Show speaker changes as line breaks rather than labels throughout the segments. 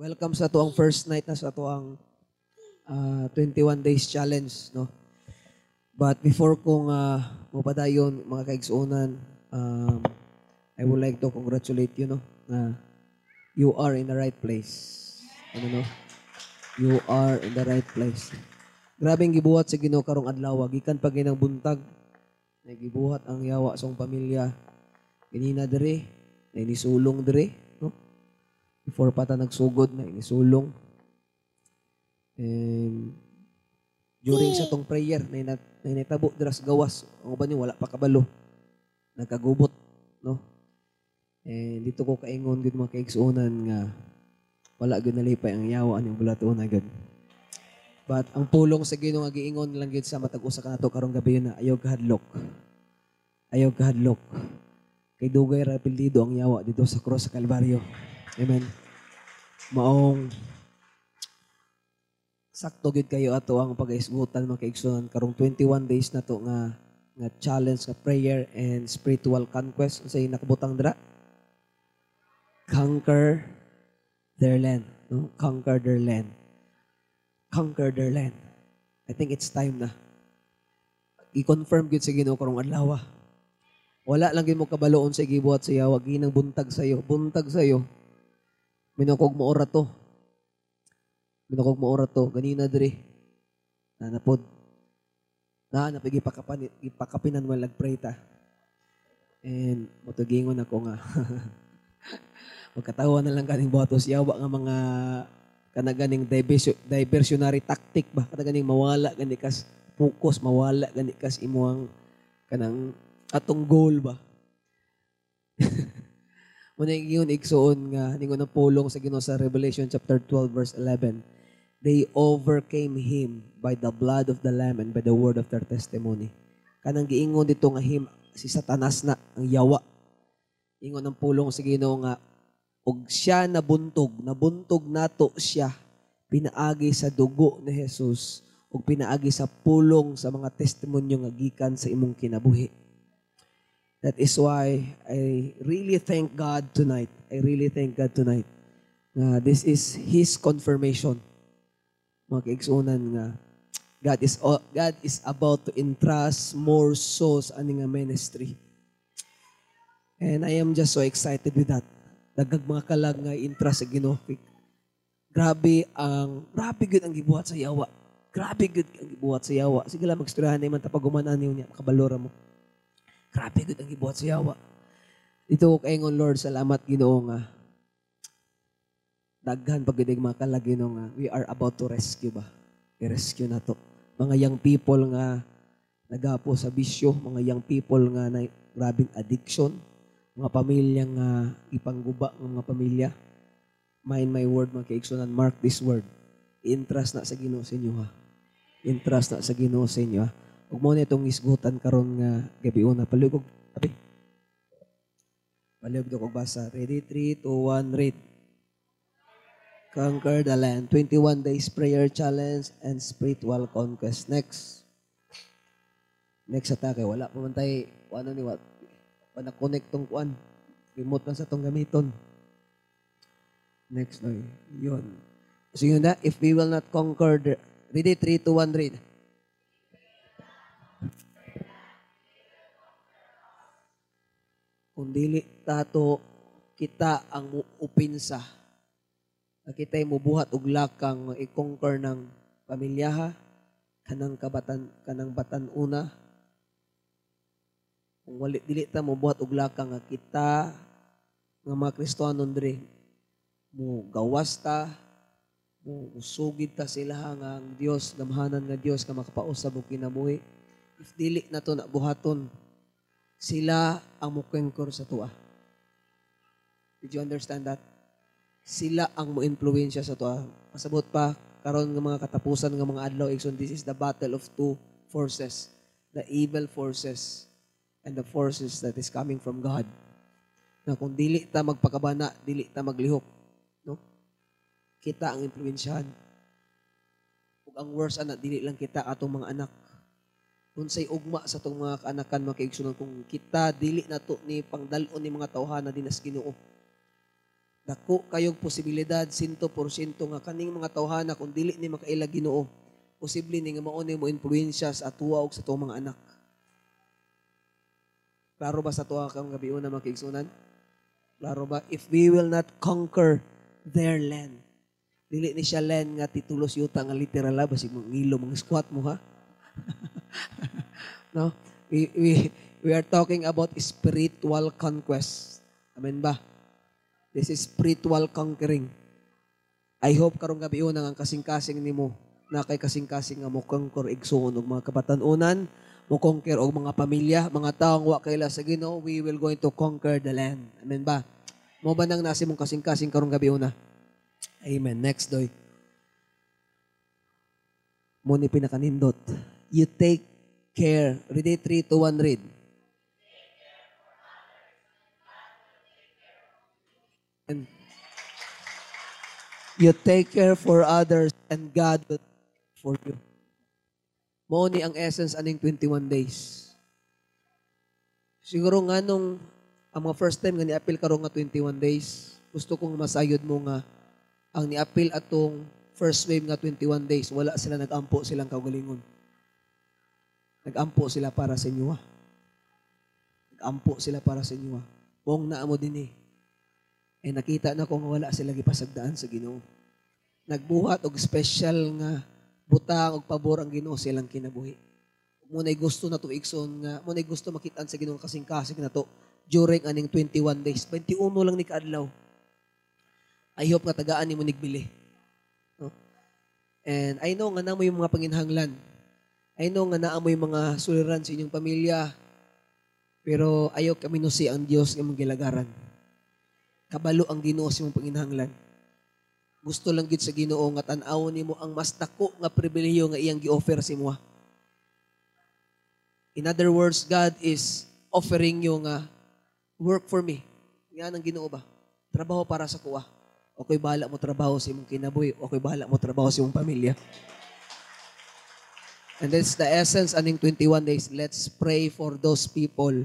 Welcome sa tuang first night na sa tuang uh, 21 days challenge, no? But before kong uh, mapadayon, mga kaigsuunan, um, I would like to congratulate you, no? Na you are in the right place. Ano, no? You are in the right place. Grabe ang gibuhat sa Ginoo karong adlaw, gikan pa ginang buntag. Na gibuhat ang yawa sa akong pamilya. Ganina dire, na inisulong dire? Before pa ta nagsugod na inisulong. And during sa tong prayer na, na, na natabo dira sa gawas, ang uban wala pa kabalo. Nagkagubot, no? And dito ko kaingon gud mga kaigsuonan nga wala gud nalipay ang yawa aning bulaton na gud. But ang pulong sa Ginoo nga giingon lang gid sa matag usa kanato karong gabi na ayaw kahadlok. Ayaw kahadlok. Kay dugay ra apelyido ang yawa dito sa cross sa Kalbaryo. Amen. Maong sakto gid kayo ato ang pagaisgutan mga kaigsunan karong 21 days na to nga nga challenge nga prayer and spiritual conquest. Unsay nakabutang dira? Conquer their land no? Conquer their land. Conquer their land. I think it's time na. I-confirm gid sa Ginoo karong adlaw wala lang gid mo kabaloon sa gibuhat sa yawa ginang buntag sayo buntag sayo minukog mo ora to. Minukog mo ora to. Ganina diri nanapod na pakapan ipakapinan mo nagpray ta. And motugingon ako nga. Magkatawa na lang kaning botos. Yawa nga mga kanaganing diversionary tactic ba? Kanaganing mawala gani kas focus mawala gani kas imuang kanang atong goal ba Muna yung igsuon nga ningon ang pulong sa Ginoo sa Revelation chapter 12 verse 11 they overcame him by the blood of the Lamb and by the word of their testimony. Kanang giingon dito nga him, si Satanas na, ang yawa. Ingon ang pulong sa Ginoo nga, og siya nabuntog, nabuntog nato siya, pinaagi sa dugo ni Jesus, ug pinaagi sa pulong sa mga testimonyo nga gikan sa imong kinabuhi. That is why I really thank God tonight. I really thank God tonight. Uh, this is His confirmation mga nga God is God is about to entrust more souls ani nga ministry. And I am just so excited with that. Dagag mga kalag nga entrust sa Ginoo. Grabe ang grabe gud ang gibuhat sa yawa. Grabe gud ang gibuhat sa yawa. Sige lang magstoryahan man tapagumanan niyo niya makabalora mo. Grabe gud ang gibuhat sa yawa. Dito ko kaingon Lord, salamat Ginoo nga. Daghan pagdidig mga kalagi no nga we are about to rescue ba? I-rescue na to. Mga young people nga nagapo sa bisyo. Mga young people nga na grabing addiction. Mga pamilya nga ipangguba ng mga pamilya. Mind my word mga kaigsunan mark this word. Interest na sa Ginoo sa inyo ha? Interest na sa Ginoo sa inyo ha ug mo na itong isgutan karon nga gabi una palugog abi palugog og basa ready 3 2 1 read Conquer the land. 21 days prayer challenge and spiritual conquest. Next. Next atake. Wala pa man tayo, ano ni, what? Panakonect tong kuan. Remote lang sa tong gamiton. Next, no. Yun. So yun na, if we will not conquer the, ready, 3, 2, 1, read. Kung dili tato, kita ang upinsa. Nakita mo buhat og lakang i-conquer ng pamilyaha kanang kabatan kanang batan una. Kung wali dili ta mo buhat og lakang kita nga mga Kristiyano dire mo gawas ta mo usugid ta sila nga ang Dios gamhanan nga Dios ka makapausab og kinabuhi. If dili na to na buhaton sila ang mukengkor sa tuwa Did you understand that? sila ang mo-influensya sa to. Pasabot pa, karon ng mga katapusan ng mga adlaw, Ikson, this is the battle of two forces. The evil forces and the forces that is coming from God. Na kung dili ta magpakabana, dili ta maglihok. No? Kita ang influensyahan. Ug ang worst ana dili lang kita atong mga anak. Unsay ugma sa tong mga kaanakan mga kaigsunan kung kita dili na to ni pangdalon ni mga tawhana dinas Ginoo dako kayong posibilidad 100% nga kaning mga tawhana kung dili ni makaila Ginoo posible ni nga mao mo influensya sa atuwa ug sa tuwa mga anak Klaro ba sa tuwa kang gabi una mga kaigsunan? Klaro ba? If we will not conquer their land, dili ni siya land nga titulos yuta nga literal la basig mong ngilo mga squat mo ha. no? We, we we are talking about spiritual conquest. Amen ba? This is spiritual conquering. I hope karong gabi una ang kasing-kasing nimo na kay kasing-kasing nga mo conquer igsoon og mga kabatanunan mo conquer og mga pamilya, mga taong wa kaila sa Ginoo, we will going to conquer the land. Amen ba? Mo ba nang nasi mong kasing-kasing karong gabi una? Amen. Next doy. Mo ni pinakanindot. You take care. Read it 3 to 1 read. And you take care for others and God will for you. Mo ni ang essence aning 21 days. Siguro nga nung ang mga first time nga ni-appeal karon nga 21 days, gusto kong masayod mo nga ang ni-appeal atong first wave nga 21 days, wala sila nag-ampo silang kaugalingon. Nag-ampo sila para sa inyo. ah. Nag-ampo sila para sa inyo. ah. Mong naa mo din eh. Eh nakita na ko nga wala sila gipasagdaan sa Ginoo. Nagbuhat og special nga butang og pabor ang Ginoo silang kinabuhi. Munay gusto na to igsoon nga munay gusto makitaan sa Ginoo kasing-kasing na to during aning 21 days. 21 lang ni kaadlaw. I hope nga tagaan ni mo nigbili. No? And I know nga na mo yung mga panginhanglan. I know nga naa mo yung mga suliran sa inyong pamilya. Pero ayaw kami nusi ang Dios nga gilagaran. Kabalo ang Ginoo sa imong panginhanglan. Gusto lang gid sa Ginoo nga tan-aw nimo ang mas dako nga pribilehiyo nga iyang gi-offer sa imo. In other words, God is offering you nga work for me. Nga ang Ginoo ba? Trabaho para sa kuwa. Okay bahala mo trabaho sa imong kinabuhi. Okay bahala mo trabaho sa imong pamilya. And that's the essence aning 21 days. Let's pray for those people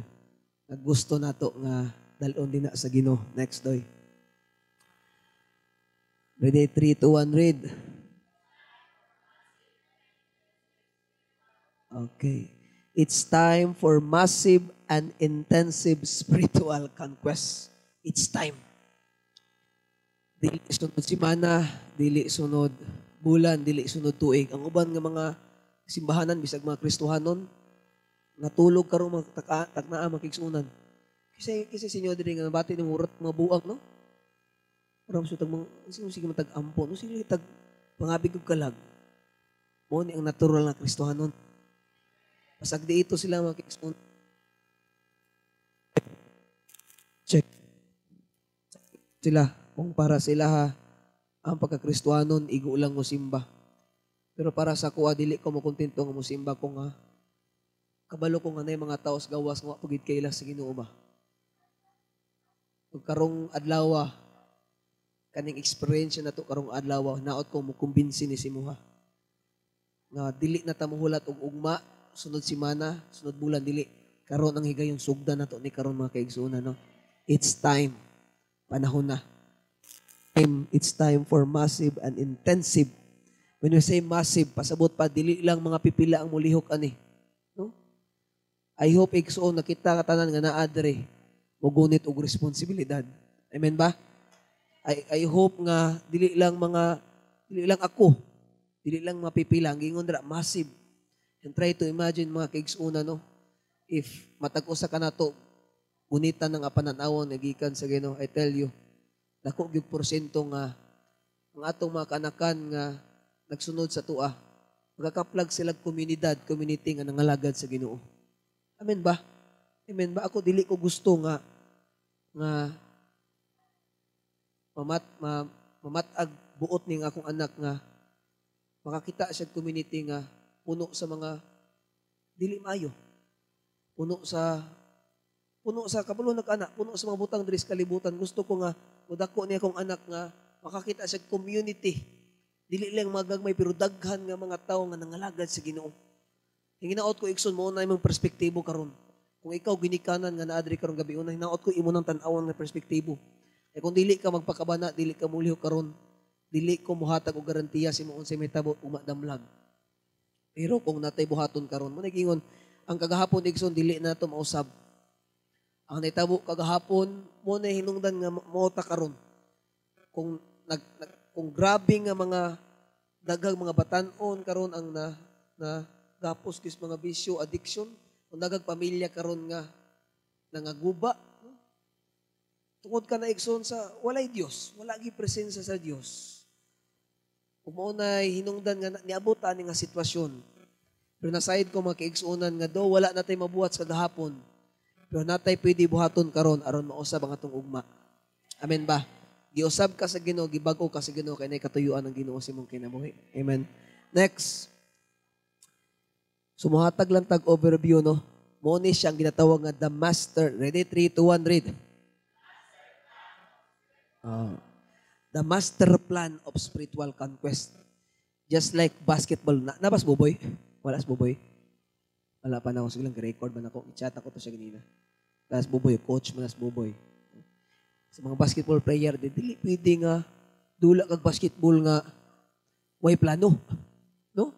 na gusto nato nga dalon din na sa Ginoo. Next doy. Ready, 3, 2, 1, read. Okay. It's time for massive and intensive spiritual conquest. It's time. Dili sunod simana, dili sunod bulan, dili sunod tuig. Ang uban nga mga simbahanan, bisag mga Kristohanon, natulog karong mga taka- taknaa makigsunan. Kasi kasi sinyo diri nga bati ng urat mga no. Parang sa tag mga sino sige matag ampo, no sige tag pangabig og kalag. Mo ni ang natural na Kristohanon. Pasag di ito sila makigsunan. Check. Sila kung para sila ha ang pagkakristuhanon igo lang mo simba. Pero para sa kuha dili ko mo kontento nga mo simba ko nga kabalo ko nga na mga taos gawas nga pagid kaila sa Ginoo ba. Ug karong adlaw kaning experience na to karong adlaw naot ko mo kumbinsi ni simuha. Nga dili na ta mohulat og ugma sunod simana, sunod bulan dili karon ang higayon sugda na to ni karon mga kaigsunan no. It's time. Panahon na. It's time for massive and intensive. When we say massive, pasabot pa dili lang mga pipila ang mulihok ani. No? I hope igsuon nakita ka tanan nga naa diri mugunit og responsibilidad. Amen ba? I I hope nga dili lang mga dili lang ako, dili lang mapipila ang gingon dira massive. And try to imagine mga kigsuna no. If matag usa ka nato unitan ng apananawon nagikan sa Ginoo, I tell you, dako gyud porsyento nga ang atong mga kanakan nga nagsunod sa tuwa, magkakaplag sila komunidad, community nga nangalagad sa Ginoo. Amen ba? Amen ba? Ako dili ko gusto nga nga mamat ma, mamatag buot ning akong anak nga makakita siya community nga puno sa mga dili maayo. Puno sa puno sa kabulo anak, puno sa mga butang diri sa kalibutan. Gusto ko nga mudako ni akong anak nga makakita siya community. Dili lang magagmay pero daghan nga mga tawo nga nangalagad sa Ginoo. Yung ginaot ko ikson mo na imong perspektibo karon. Kung ikaw ginikanan nga naadri karon gabi una hinaot ko imo nang tan-awon nga perspektibo. E kung dili ka magpakabana, dili ka muliho karon, dili ko muhatag og garantiya si mo unsay mahitabo ug madamlag. Pero kung natay buhaton karon, mo nagingon ang kagahapon igsoon dili na to mausab. Ang nitabo kagahapon mo na hinungdan nga mo ta karon. Kung nag, nag kung grabe nga mga daghang mga batan-on karon ang na na gapos kis mga bisyo, addiction, kung daghang pamilya karon nga nangaguba, tungod ka na igsoon sa walay Dios, wala gi presensya sa Dios. Kung na hinungdan nga niabot ani nga sitwasyon. Pero nasayid ko mga kaigsuonan nga do wala natay mabuhat sa gahapon. Pero natay pwede buhaton karon aron mausab ang atong ugma. Amen ba? Giusab ka sa Ginoo, gibag-o ka sa Ginoo kay nay katuyuan ng Ginoo sa imong kinabuhi. Amen. Next. Sumuhatag lang tag overview no. Mo ni siyang ginatawag nga the master. Ready? 3 2 1 read. Ah. the master plan of spiritual conquest. Just like basketball. Na, nabas buboy? Wala sa buboy? Wala pa na ako. Sige lang, record man ako. I-chat ako to siya ganina. Tapos buboy, coach man as buboy. Sa mga basketball player, di, dili pwede nga dula kag basketball nga way plano. No?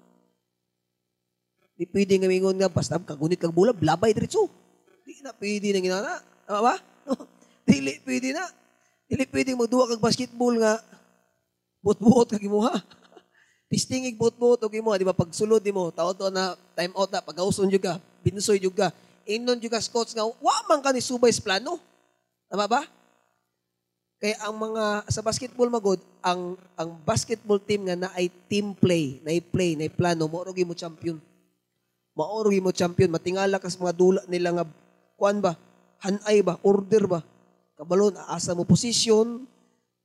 Di pwede nga mingon nga basta kagunit kag bola, blabay diretso. Di na pwede na ginana. Tama ba? No? Dili pwede na. Dili pwede magduwa kag basketball nga buot-buot kag imuha. Tistingig buot-buot og imuha, di ba pag sulod mo, tao to na time out na pag-auson jud ka, binsoy jud ka. Inon jud ka scouts nga wa man ka subay sa plano. Tama ba? Kaya ang mga sa basketball magod, ang ang basketball team nga na ay team play, na play, na plano, mo mo champion. Maoro mo champion, matingala ka sa mga dula nila nga kuan ba, hanay ba, order ba. Kabalon, asa mo posisyon,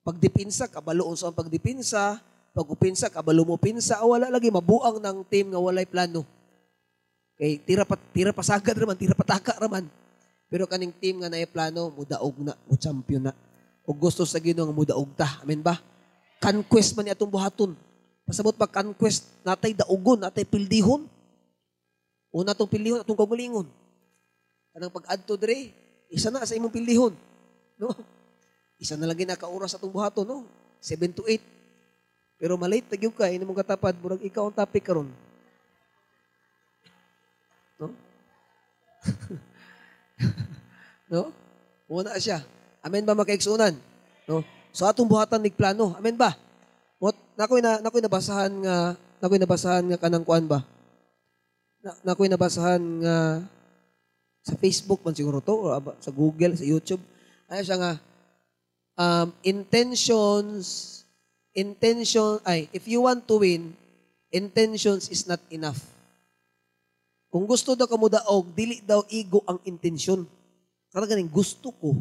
pagdipinsa, kabaloon sa pagdipinsa, pag upinsa, kabalo mo pinsa, ah, wala lagi, mabuang ng team nga walay plano. Kay tira pa, tira pasagad raman, tira pataka raman. Pero kaning team nga naay plano, mudaog na, mo champion na. O gusto sa Ginoo nga mudaog. Amen ba? Conquest man ni atong buhaton. Pasabot pa conquest, natay daugon, natay pildihon. Una tong pildihon, atong kagulingon. Kanang pag-adto dire, isa na sa imong pildihon. No? Isa na lagi nakaoras atong buhaton, no? 7 to 8. Pero malate na ka, ini mong katapad, murag ikaw ang topic karon. No? no? Una siya. Amen ba makaigsunan? No? So atong buhatan nig plano. Amen ba? What nakoy na nakoy nabasahan nga nakoy nabasahan nga kanang kuan ba? Na, nakoy nabasahan nga sa Facebook man siguro to or sa Google, sa YouTube. Ay siya nga um, intentions intention, ay, if you want to win, intentions is not enough. Kung gusto daw ka mo daog, dili daw ego ang intensyon. Karang ganing, gusto ko,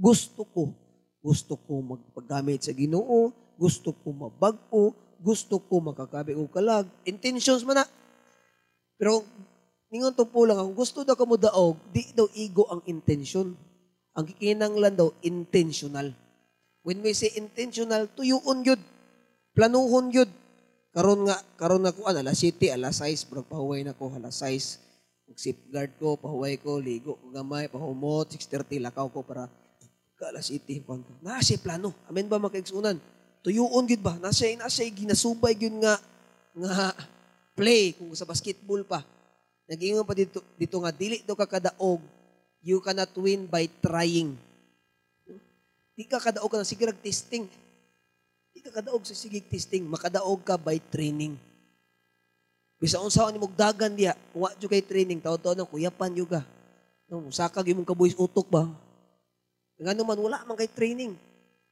gusto ko, gusto ko magpagamit sa ginoo, gusto ko mabago, gusto ko makakabi o kalag. Intentions man na. Pero, ningon to po lang, gusto daw ka mo daog, di daw ego ang intensyon. Ang kikinanglan daw, intentional. When we say intentional, tuyuon yun. Planuhon yun. Karon nga, karon nga ko, ano, alas 7, alas 6, bro, pahuway na ko, alas 6. Mag-safeguard ko, pahuway ko, ligo ko gamay, pahumot, 6.30, lakaw ko para alas 7. Nasa plano. Amen ba makaigsunan? Tuyuon yun ba? Nasa, nasa, ginasubay yun nga, nga play, kung sa basketball pa. Nag-ingon pa dito, dito nga, dili daw kakadaog, you cannot win by trying. Di ka kadaog ka na sige testing. Di ka kadaog sa sige testing. Makadaog ka by training. Bisa unsa ni mong dagan diya, wa jud kay training, taw-taw nang kuyapan jud ka. No, sakag imong kabuhis utok ba? Ngano man wala man kay training.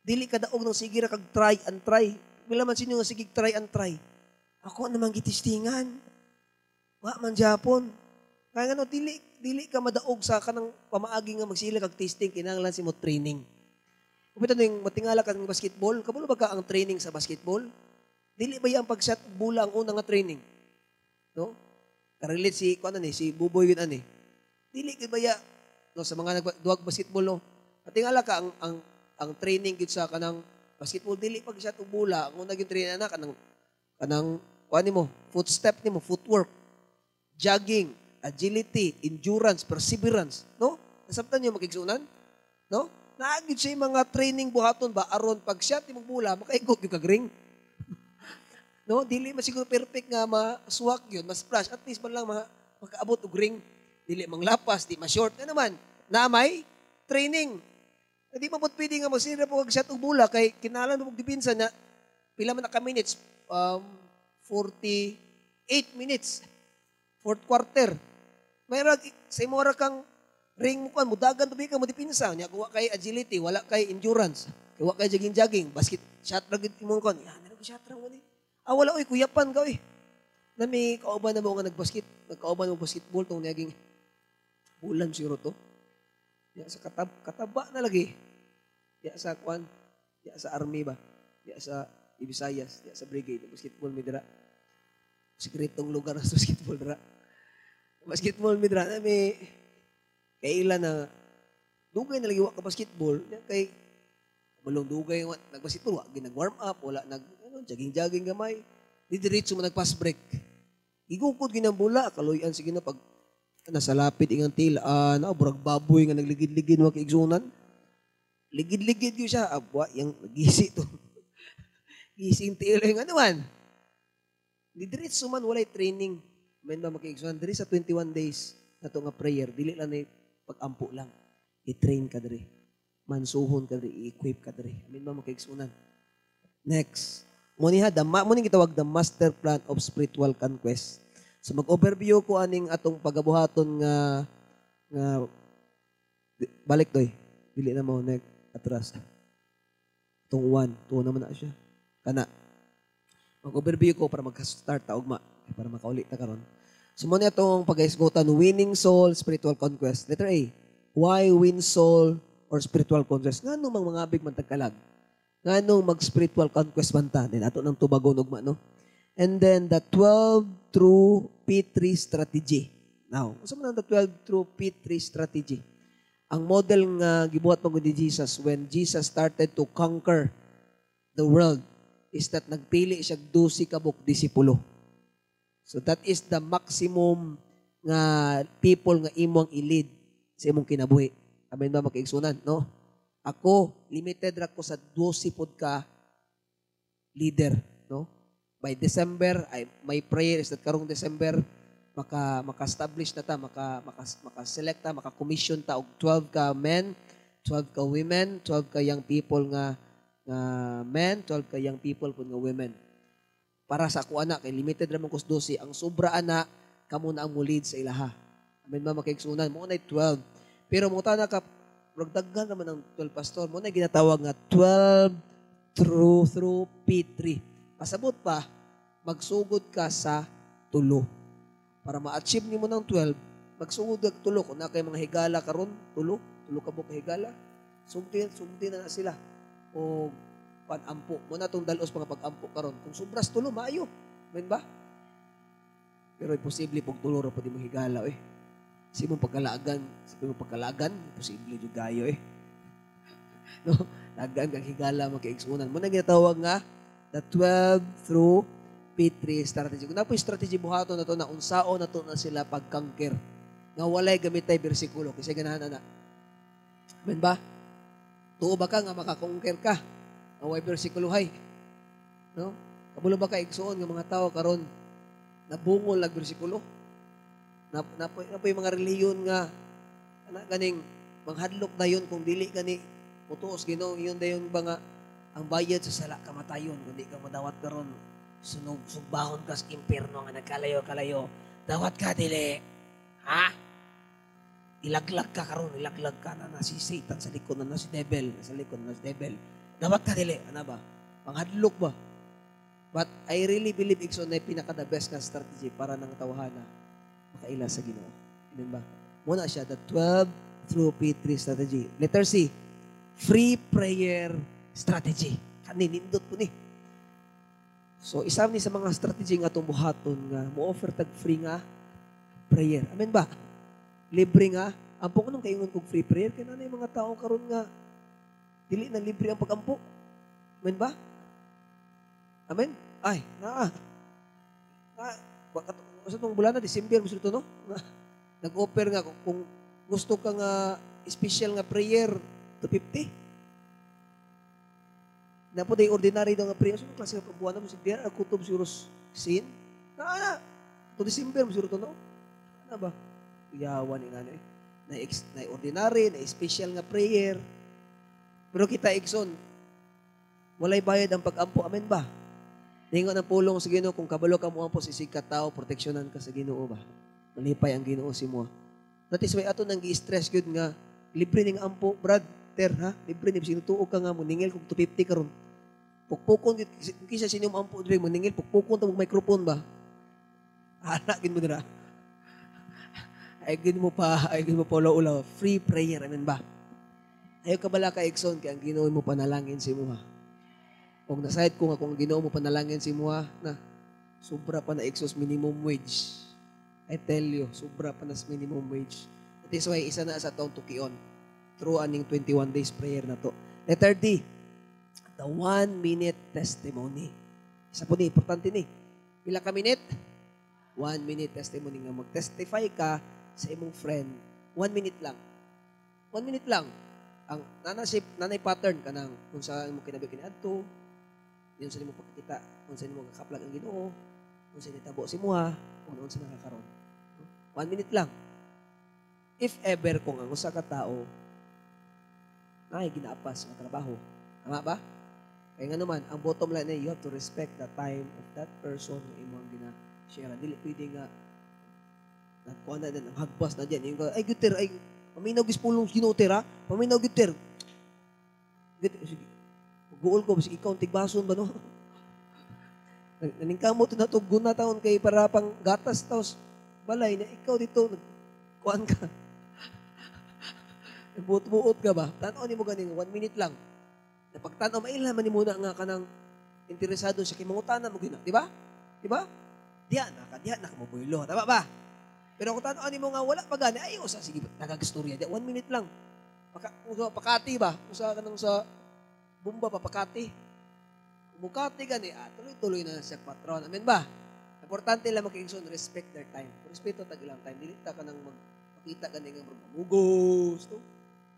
Dili ka daog sige ra kag try and try. Bila man sinyo nga sige try and try. Ako naman gitistingan. Wa man Japon. Kaya ngano dili dili ka madaog sa kanang pamaagi nga magsila kag testing kinahanglan si mo training. Kumita yung matingala ka basketball, kabulo ba ka ang training sa basketball? Dili ba yung pag-shot bula ang unang nga training? No? Karelate si, kung ano ni, si Buboy yun ani. Dili ba ya, no, sa mga nagduwag basketball, no? Matingala ka ang, ang, ang training yun sa kanang basketball, dili pag-shot bula, ang unang yung training na, kanang, kanang, kung ano mo, footstep ni mo, footwork, jogging, agility, endurance, perseverance, no? Nasabtan niyo makigsunan? No? naagid siya mga training buhaton ba aron pag siya timong bula makaigog yung kagring. no, dili man siguro perfect nga maswak yun, mas splash at least man lang mga makaabot og ring. Dili mang lapas, di ma short na naman. Na may training. Hindi pa po pwede nga magsira po kag shot og bula? Kay kinalan mo dipinsa na pila man na ka minutes? Um 48 minutes. Fourth quarter. May rag sa imora kang ring mo kan mudagan tubi ka mo dipinsa nya kuha kay agility wala kay endurance. Kuha kay jogging jogging. Basket shot ra gid imong kon yan na shot ra mo ni. Ah wala oy kuyapan ka oy. Na may kauban na mo nga nagbasket. Nagkauban mo basketball tong naging bulan siguro to ya sa katab kataba na lagi. Ya sa kwan ya sa army ba? Ya sa Ibisayas ya sa brigade basketball mi dira. Sikretong lugar sa basketball dira. Basketball mi dira na may kailan na dugay na lagi wa ka basketball. Nya kay balong dugay wa nagbasketball wa ginag warm up wala nag ano jogging jogging gamay. Di diretso mo nag pass break. Igukod ginang bula kaloyan sige na pag nasa lapid ingang tilaan ah, burag baboy nga nagligid-ligid wa kaigsunan ligid-ligid yun siya abwa yung gisi to gising tila yung ano di diretso man walay training men ba makaigsunan diri sa 21 days nato nga prayer dili lang na pag-ampo lang. I-train ka diri. Mansuhon ka diri, i-equip ka diri. Amin ba makaigsunan? Next. Muni ha, dama, muni gitawag the master plan of spiritual conquest. So mag-overview ko aning atong pagabuhaton nga nga balik toy. Dili na mo nek atras. Tong one, tuwa naman na siya. Kana. Mag-overview ko para magka-start ta ugma para makauli ta karon. So mo itong pag-isgutan winning soul spiritual conquest. Letter A. Why win soul or spiritual conquest? Nga nung mga abig man tagkalag. Nga nung mag-spiritual conquest man ta. Then ato ng tubagon ugma no. And then the 12 true P3 strategy. Now, unsa man ang the 12 true P3 strategy? Ang model nga gibuhat pag ni Jesus when Jesus started to conquer the world is that nagpili siya 12 kabuk disipulo. So that is the maximum nga people nga imong i-lead sa imong kinabuhi. Amen ba makaigsunan, no? Ako, limited ra ko sa 12 pod ka leader? By December, I, my prayer is that karong December, maka maka-establish na ta, maka maka maka-select ta, maka-commission ta og 12 ka men, 12 ka women, 12 ka young people nga nga men, 12 ka young people pud nga women. Para sa ako anak kay limited ra man kus 12 ang sobra ana kamo na ang mulid sa ilaha. Amen ba makaigsunan mo na 12 pero mo na ka ragdaghan naman ang 12 pastor. Mo na ginatawag nga 12 through through P3 pasabot pa magsugod ka sa tulo para ma-achieve nimo ng 12 magsugod ka tulo kung na kay mga higala karon tulo tulo ka buka higala sugdin sugdin na, na sila o panampo. Mo na tong dalos mga pag-ampo karon. Kung sobras tulo, maayo. Men ba? Pero imposible pag tulo ra pa di mo higala eh. Si mo pagkalaagan, si mo pagkalagan, imposible jud gayo eh. no, lagan kang higala makiigsunan. Mo na ginatawag nga the 12 through P3 strategy. Kung na po strategy buhaton na to na unsao na to na sila pagkangker. Nga walay gamit tay bersikulo kasi ganahan na. Men ba? Tuo ba ka nga makakongker ka? away bersikulo hay. No? Kabulo ba ka igsuon nga mga tao karon nabungol lag bersikulo? Na na, na, yung mga reliyon nga ana ganing manghadlok dayon kung dili gani mutuos Ginoo yun dayon ba nga ang bayad sa sala kamatayon kundi ka madawat karon sunog sugbahon ka sa impierno nga nagkalayo kalayo dawat ka dili ha ilaglag ka karon ilaglag ka na na si Satan sa likod na na si devil sa likod na si devil Dawat ka dili, ano ba? Panghadlok ba? But I really believe Ikson na pinaka the best nga strategy para nang tawhana makaila sa Ginoo. Amen ba? Muna siya the 12 through P3 strategy. Letter C, free prayer strategy. Kani nindot po ni. So isa ni sa mga strategy nga atong buhaton nga mo-offer tag free nga prayer. Amen ba? Libre nga. Ang punong kaingon kog free prayer kay na mga tao karon nga Dili na libre ang pag-ampo. Amen ba? Amen? Ay, naa. Na, baka sa itong bulan na, December, gusto ito, no? Na, nag-offer nga, kung gusto ka nga special nga prayer, 250. Na po day ordinary daw nga prayer. Ano klase ka buwan mo sigdiyan? Ang kutob siguro sin? Na, na. To December mo siguro to, no? Ano ba? Iyawan nga ano eh. Na, na ordinary, na special nga prayer. Pero kita, Ikson, walay bayad ang pag-ampo. Amen ba? Ningon ang pulong sa Ginoo kung kabalo ka mo ampo si sikat tao, proteksyonan ka sa Ginoo ba? Malipay ang Ginoo si mo. Natis may ato nang gi-stress gyud nga libre ning ampo, brad, ter ha? Libre ni sino tuog ka nga mo ningil kog 250 karon. Pukpukon kisa sino mo ampo dire mo ningil pukpukon ta mo microphone ba? Ana gid mo dira. Ay gid mo pa, ay gid mo pa ulaw free prayer, amen ba? Ayaw ka bala ka Exxon kay ang Ginoo mo panalangin si mo ha. Nasayad ko nga kung ginoo mo panalangin si Mua, na sobra pa na exos minimum wage. I tell you, sobra pa na minimum wage. That is why isa na sa taong tukion through aning 21 days prayer na to. Letter D, the one minute testimony. Isa po ni, importante ni. Pila ka minute? One minute testimony nga mag-testify ka sa imong friend. One minute lang. One minute lang. Ang nanay, nanay pattern ka nang kung saan mo kinabi kiniadto, yun sa mo pagkita, kung saan mo kakaplag ang ginoo, kung saan itabo si Muha, kung noon sa nakakaroon. One minute lang. If ever kung ang usa ka tao, ay ginapas sa trabaho. Tama ba? Kaya nga naman, ang bottom line na you have to respect the time of that person na imong gina-share. Dili pwede nga nagkuha na din, hagbas na dyan. Yung, ay, guter, ay, paminaw gis pulong ginuter, ha? Paminaw guter. Guter, sige. Guol ko, basi ikaw, tigbason ba, no? Naningkamot na ito, guna taon kay para pang gatas, taos balay na ikaw dito, nagkuhan ka. Nagbuot-buot ka ba? Tanaw ni mo ganing, one minute lang. Napagtanaw, mailaman ni muna nga ka ng interesado sa kimangutana mo gina. Di ba? Di ba? Diyan, naka, diyan, nakamabuylo. Tama ba? Pero kung tanaw ni mo nga, wala pa gani, ay, usa, sige, nagagastorya. One minute lang. Paka, usa, pakati ba? Usa ka nang sa bumba pa, pakati. Bukati gani, ah, tuloy-tuloy na siya patron. Amen ba? Importante lang makiingson, respect their time. Respeto tag ilang time, dili ta ka nang magpakita ka nga magmugos, to.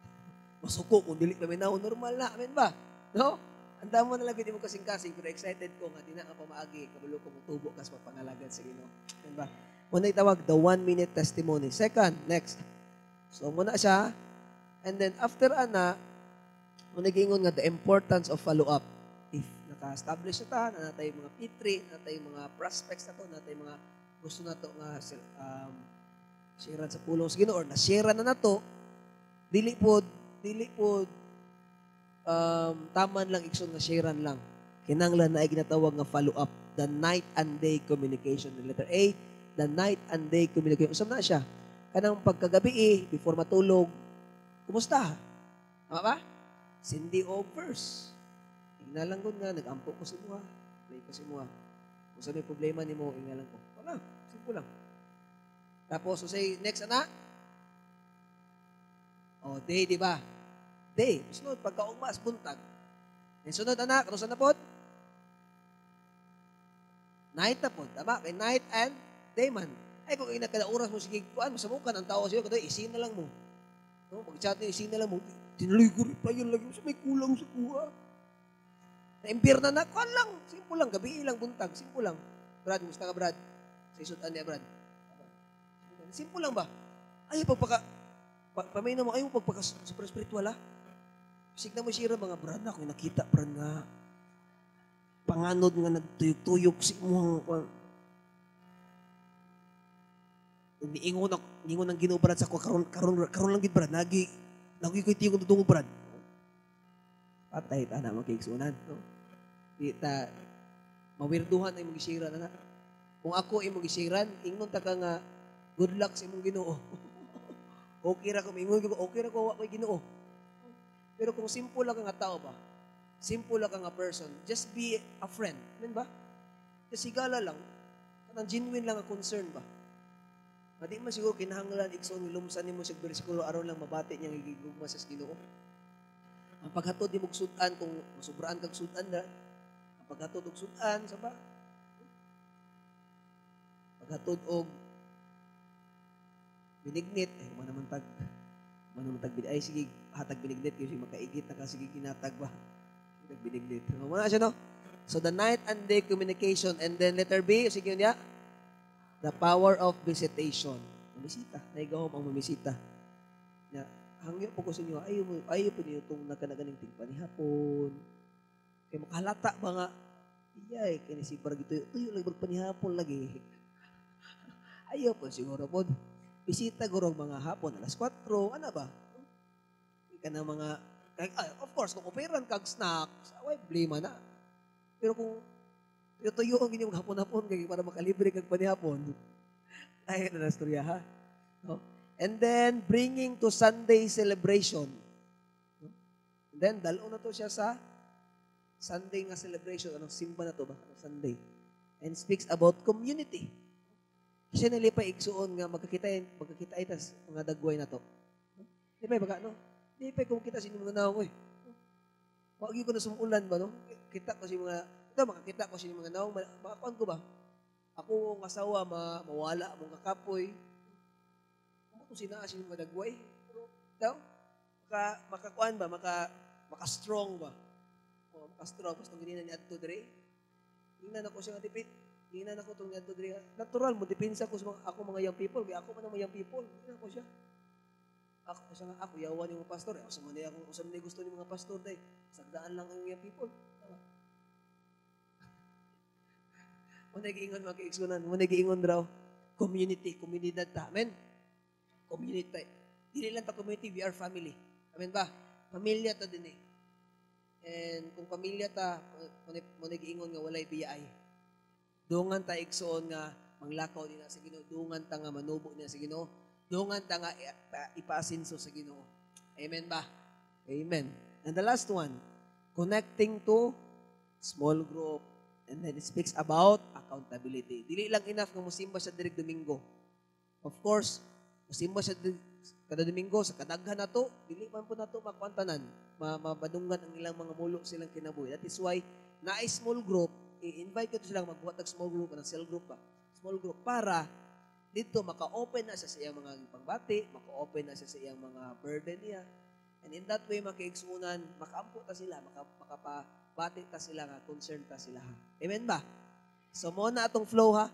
Masuko kung dili kami na normal na. Amen ba? No? Ang damo na lang hindi mo kasing-kasing, pero excited ko nga, di na ka pamaagi, kabalo ko mutubo ka sa pangalagan sa Ginoo. Amen ba? Muna itawag, the one-minute testimony. Second, next. So, muna siya. And then, after ana, muna gingon nga, the importance of follow-up. If naka-establish na ta, na natay mga P3, na natay mga prospects na to, na natay mga gusto na to nga um, sharean sa pulong sa Ginoo or na-share na na to, dili po, dili po um, taman lang ikson nga sharean lang. Kinanglan na ay ginatawag nga follow-up. The night and day communication. The letter A, the night and day communication. Usam na siya. Kanang pagkagabi eh, before matulog, kumusta? Tama ba? Sindi o verse. Ignalang nga, nag-ampo ko si Muha. Play ko si Muha. Kung saan may problema ni mo, ignalang ko. Wala, simple lang. Tapos, so say, next ana? O, day, di ba? Day. Sunod, pagkaugmas, buntag. And sunod, anak, ano na po? Night na po. Tama? Kay night and day man. Ay, kung kada oras mo, sige, kuan, masamukan ang tao sa'yo, kada isin na lang mo. No, pag-chat niyo, isin na lang mo. Tinuloy ko rin pa yun lagi. Sa may kulang sa kuha. Na-imbir na na, kuan lang. Simple lang. Gabi lang, buntag. Simple lang. Brad, gusto ka, Brad? Sa isutan niya, Brad. Simple lang ba? Ay, pagpaka, pa, pamay na mo, ayaw pagpaka super spiritual, ha? Sig na mo siya mga brad na, kung nakita, brad nga, panganod nga nagtuyok-tuyok si mo Niingon na, niingon ng ginoo brad sa ko, karon, karon, karon lang gid brad, nagi, nagi ko tiyong tutungog brad. Patay, ta na magkiksunan. No? Di ta, mawirduhan ay magisira na na. Kung ako ay magisiran, ingon ta ka nga, good luck sa imong ginoo. okay ra ko, ingon ko, okay ra ko, wa ko'y ginoo. Pero kung simple lang nga tao ba, simple lang nga person, just be a friend. Amen ba? Just sigala lang. Kanang genuine lang ang concern ba? Madi man siguro kinahanglan ikson lumsan nimo sa bersikulo aron lang mabati niya gigugma sa Ginoo. Ang paghatod di mo sudan kung masubraan kag sudan na, ang paghatod og sudan sa ba? Paghatod og binignit, eh, mo naman tag Ano matag? Ay, sige, hatag binignet. Kasi makaigit na ka, sige, kinatag ba? Hatag binignet. Ano mga siya, no? So, the night and day communication. And then, letter B, sige niya, the power of visitation. Mamisita. Naigaw ang mamisita. Na, hangyo po ko sa inyo, ayaw, mo, ayaw po niyo itong nagkanagaling tingpan ni hapon. Kaya makahalata ba nga, iyay, kaya si parang ito, tuyo lang panihapon lagi. ayaw po siguro po. Bisita gurong mga hapon, alas 4, ano ba? Ika na mga, kaya, ah, of course, kung operan kag snacks, away, blima na. Pero kung yung tuyo ang inyong hapon-hapon kay para makalibre kag panihapon. Ay na nastorya ha. No? And then bringing to Sunday celebration. No? And then dalo na to siya sa Sunday nga celebration. Anong simba na to ba? Sunday. And speaks about community. Siya nalipay igsuon nga magkakita magkakita tas mga dagway na to. Di pa baga no? Di pa kung kita sa inyong mga naong eh. Wag ko na sumulan ba no? Kita ko si mga ito makakita ko inyong mga naong makakuan ko ba? Ako ang asawa ma, mawala mong kakapoy. Ano kung sinaa sa inyong madagway? Pero daw maka makakuan ba? Maka maka-strong ba? O, maka-strong. Basta ganyan ni Adto Dre. Tingnan ako siya nga tipit. Tingnan ako itong Dre. Natural mo, depensa ko sa mga, ako mga young people. Kaya ako man ang young people. Tingnan ko siya. Ako siya nga, ako yawan yung pastor. Ako sa manay ako, sa manay gusto ni mga pastor day. Sagdaan lang ang young people. Tama. Muna giingon mga kaigsunan. Muna giingon raw. Community. Komunidad ta. Amen? Community. Dili lang ta community, we are family. Amen ba? Pamilya ta din eh. And kung pamilya ta, muna giingon nga walay biyay. Dungan ta igsoon nga manglakaw din sa Ginoo. Dungan ta nga manubo niya sa Ginoo. Dungan ta nga ipaasinso sa Ginoo. Amen ba? Amen. And the last one, connecting to small group. And then it speaks about accountability. Dili lang enough nga musimba sa dirig Domingo. Of course, musimba sa kada Domingo sa kadaghan na to, dili man po nato makwantanan, mabadungan ang ilang mga mulo silang kinabuhi. That is why na small group, i-invite ko silang magbuhat ng small group, ng cell group ba? Small group para dito maka-open na sa iyang mga pangbati, maka-open na sa iyang mga burden niya. And in that way, makiigsunan, makaampo ta sila, maka, makapabati ta sila nga, concern ta sila. Amen ba? So, mo na atong flow ha.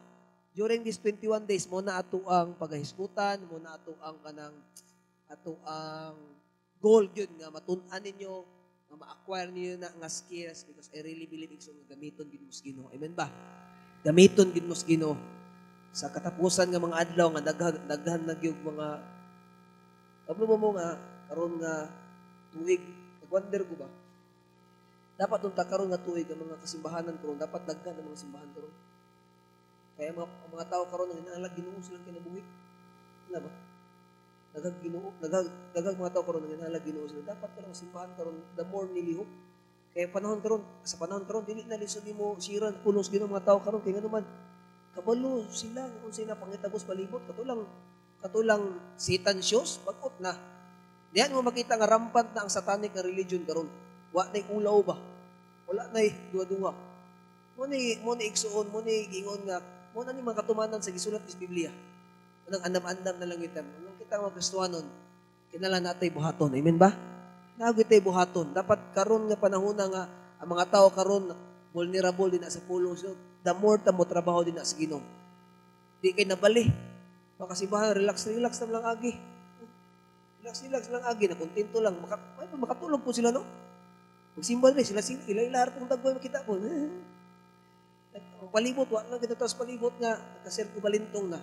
During these 21 days, mo na ato ang paghahiskutan, mo na ato ang kanang, ato ang goal yun nga, matun-an ninyo, nga ma-acquire niyo na nga skills because I really believe igso nga gamiton gid mo Ginoo. Amen ba? Gamiton gid mo Ginoo. Sa katapusan nga mga adlaw nga daghan daghan na gyud mga Kablo mo mo nga karon nga tuig, nag-wonder ko ba? Dapat nung karon nga tuig ang mga kasimbahanan karon dapat daghan ang mga simbahan karon. Kaya mga, ang mga tao karon nga inalag Ginoo silang kinabuhi. Wala ba? Dagag Ginoo, dagag dagag mga tao karon nga inalag Ginoo sila. Dapat karon simbahan karon the more nilihok. Kaya panahon karon, sa panahon karon dili na lisod nimo siran pulos Ginoo mga tao karon kay nganuman kabalo sila kung sila pangitabos palibot katulang katulang Satan shows bagot na. Diyan mo makita nga rampant na ang satanic na religion karon. Wa nay ulaw ba? Wala nay duwa-duwa. Mo ni mo ni igsuon mo ni gingon nga mo na ni mga katumanan sa gisulat sa Biblia. Anang andam-andam na lang itan kita mga Kristiyanon kinala natay buhaton amen ba Nagoy tay buhaton dapat karon nga panahon nga ang mga tao karon vulnerable din sa pulong so the more ta mo trabaho din sa Ginoo. Di kay nabali. Makasibahan, relax, relax na lang agi. Relax, relax lang agi. Na kontento lang. Maka, ay, makatulog po sila, no? Magsimba rin sila, sila, ila ila harap ng dagway makita po. Ang palibot, wala lang kita sa palibot nga, nagkasir ko balintong na.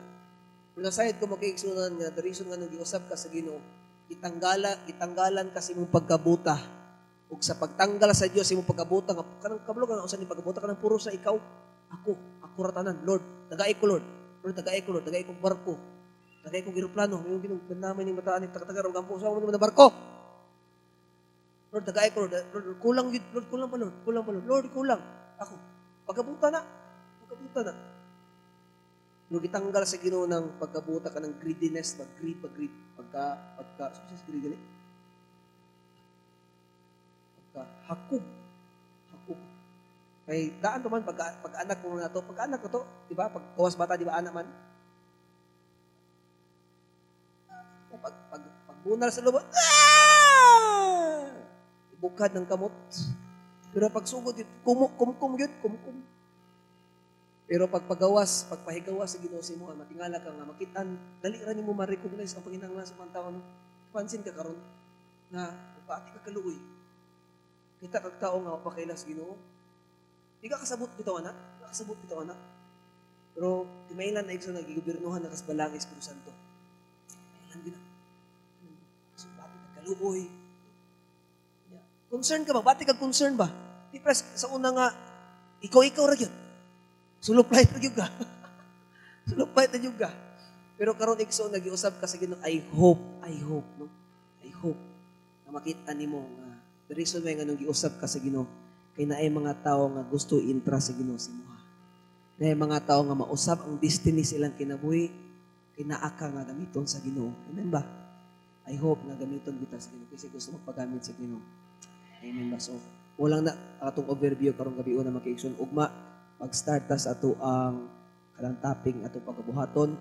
Nasayad ko makiigsunan nga, the reason nga nung giusap ka sa Ginoo, itanggala, itanggalan kasi mong pagkabuta. Ug sa pagtanggal sa Dios imong pagkabuta nga kanang kablo ka usa ni pagkabuta kanang puro sa ikaw. Ako, ako ra tanan, Lord. Tagay ko, Lord. Lord, tagay ko, Lord. Tagay ko barko. Tagay ko eroplano. Yung ginong namin ni mataan ni taga-taga ug ampo sa mo na barko. Lord, tagay ko, Lord. Lord, Lord, kulang yun. Lord, kulang pa, Lord. Kulang pa, Lord. Lord, kulang. Ako. Pagkabuta na. Pagkabuta na. Lord, itanggal sa Ginoo ng pagkabuta ka ng greediness, pag greed, pag greed, pagka, pagka, ano sa greed gani? Pagka, hakog. Hakog. Kay daan to man pag, pag anak mo na to, pag anak ko to, di ba? Pag kawas bata, di ba anak man? Pag, pag, pag bunal sa loob. Ah! Ibukad ng kamot. Pero pag sugod, kumkum yun, kumkum. Pero pag pagawas, pag pahigawas sa Ginoo sa imo, matingala ka nga makitan, dali ra nimo ma-recognize ang panginahanglan sa mga tao no. Pansin ka karon na pati ka kaluoy. Kita kag tao nga mapakailas Ginoo. Di ka kasabot bitaw anak, di ka kasabot bitaw anak. Pero timailan na igso nagigobernohan na kas balangis Espiritu Santo. Timailan din. So, bati ka kaluoy. Yeah. Concern ka ba? Bati ka concern ba? Di sa una nga, ikaw-ikaw ra yun. Suluplay na yung. Suluplay na yung. Pero karon igso nagiusab ka sa Ginoo, I hope, I hope, no? I hope na makita nimo nga the reason why nga nung giusab ka sa Ginoo kay naay mga tao nga gusto intra sa Ginoo sa imuha. Naay mga tao nga mausab ang destiny silang kinabuhi kay naa ka nga gamiton sa Ginoo. Amen ba? I hope nga gamiton kita sa Ginoo kasi gusto magpagamit sa Ginoo. Amen ba? So, walang na atong overview karong gabi una makiigsoon ugma pag-start ta ato ang kanang topping ato pagkabuhaton.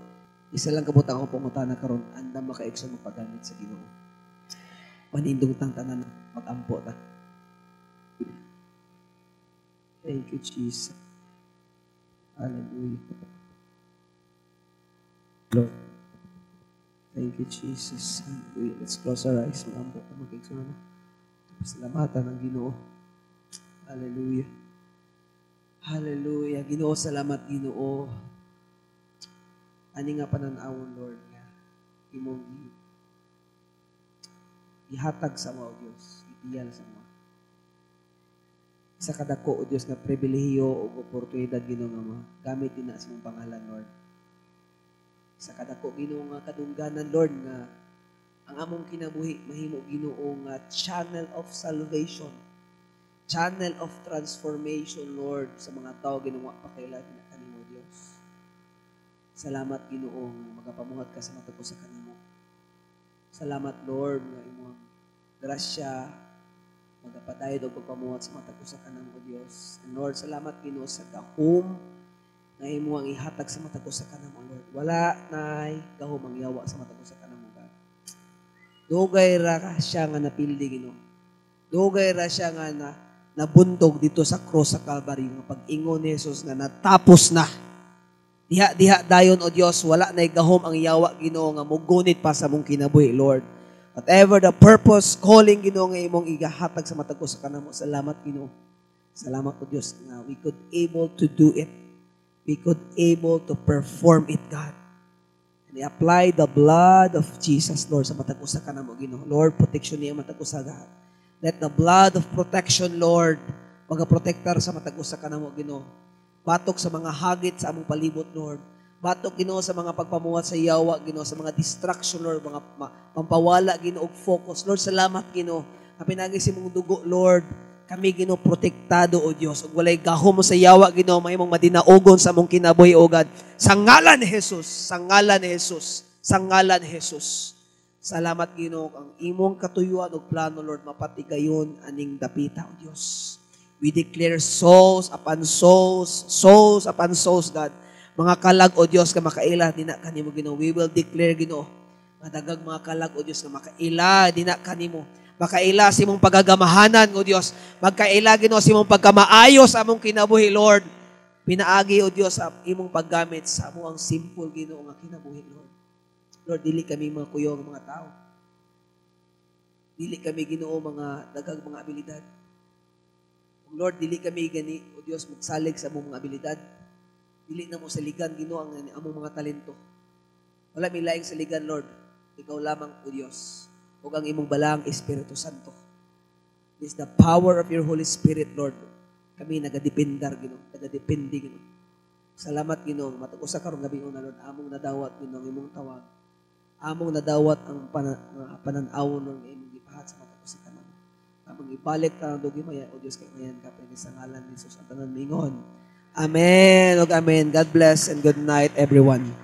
Isa lang kabutang akong pangutana karon andam makaigsoon magpagamit sa Ginoo. Manindong tang tanan magampo ta. Thank you Jesus. Hallelujah. Lord. Thank you Jesus. Hallelujah. Let's close our eyes magampo ta magigsoon na. Salamatan ng Ginoo. Hallelujah Hallelujah. Ginoo, salamat Ginoo. Ani nga pananawon, Lord, nga imong ihatag sa mga Dios, itiyal sa mga. Sa kadako, O Dios, nga pribilehiyo o oportunidad Ginoo nga ma, gamit din na sa imong pangalan, Lord. Sa kadako, Ginoo nga kadungganan, Lord, nga ang among kinabuhi, mahimo Ginoo nga channel of salvation channel of transformation, Lord, sa mga tao ginawa pa kailan na kanimo, Diyos. Salamat, Ginoo, nga magapamuhat ka sa mata ko sa kanimo. Salamat, Lord, nga imong grasya, magapadayod o pagpamuhat sa mata ko sa kanimo, Diyos. And Lord, salamat, Ginoo, sa gahom nga imo ang ihatag sa mata ko sa kanimo, Lord. Wala na gahom ang yawa sa mata ko sa kanimo, God. Dugay ra ka siya nga napildi, Ginoo. Dugay ra siya nga na nabundog dito sa cross sa Calvary nga pag-ingon ni Jesus nga natapos na. Diha diha dayon o Dios wala na gahom ang yawa Ginoo nga mugunit pa sa mong kinabuhi Lord. Whatever the purpose calling Ginoo nga imong igahatag sa matag sa kanamo salamat Ginoo. Salamat o Dios nga we could able to do it. We could able to perform it God. And I apply the blood of Jesus Lord sa matag sa kanamo Ginoo. Lord protection niya matag sa God. Let the blood of protection, Lord, magaprotektar sa matagos sa kanamo, Ginoo. Batok sa mga hagit sa among palibot, Lord. Batok, Ginoo, sa mga pagpamuhat sa yawa, Ginoo, sa mga distraction, Lord, mga pampawala, Ginoo, og focus. Lord, salamat, Ginoo. Kapinagi si mong dugo, Lord, kami Ginoo protektado o Dios ug walay gahom sa yawa Ginoo mahimong madinaogon sa among kinabuhi o God sa ngalan ni Jesus sa ngalan ni Jesus sa ngalan ni Jesus Salamat Ginoo ang imong katuyuan ug plano Lord mapatigayon aning dapita o Dios. We declare souls upon souls, souls upon souls God. Mga kalag o Dios ka makaila dina kanimo Ginoo. We will declare Ginoo madagag mga kalag o Dios nga makaila dina kanimo. Makaila sa imong pagagamahanan o Dios. Magkaila Ginoo sa imong pagkamaayo sa among kinabuhi Lord. Pinaagi o Dios sa imong paggamit sa among simple Ginoo nga kinabuhi Lord. Lord, dili kami mga kuyo ng mga tao. Dili kami ginoo mga dagang mga abilidad. Lord, dili kami gani, o Dios, magsalig sa among mga abilidad. Dili na mo saligan ginoo ang among mga talento. Wala mi laing saligan, Lord. Ikaw lamang, o Dios. O ang imong balang Espiritu Santo. It is the power of your Holy Spirit, Lord. Kami nagadependar, ginoo. Nagadepende, ginoo. Salamat, ginoo. Matagusa karong gabi una, Lord. Among nadawat, ginoo, imong tawag among nadawat ang panan, uh, pananawon ng imong gipahat sa mata ko sa kanan. Among ibalik ka ng dugi maya, o Diyos kay mayan ka, pwede sa ngalan ni Jesus ang tanan mingon. Amen. Og amen. God bless and good night everyone.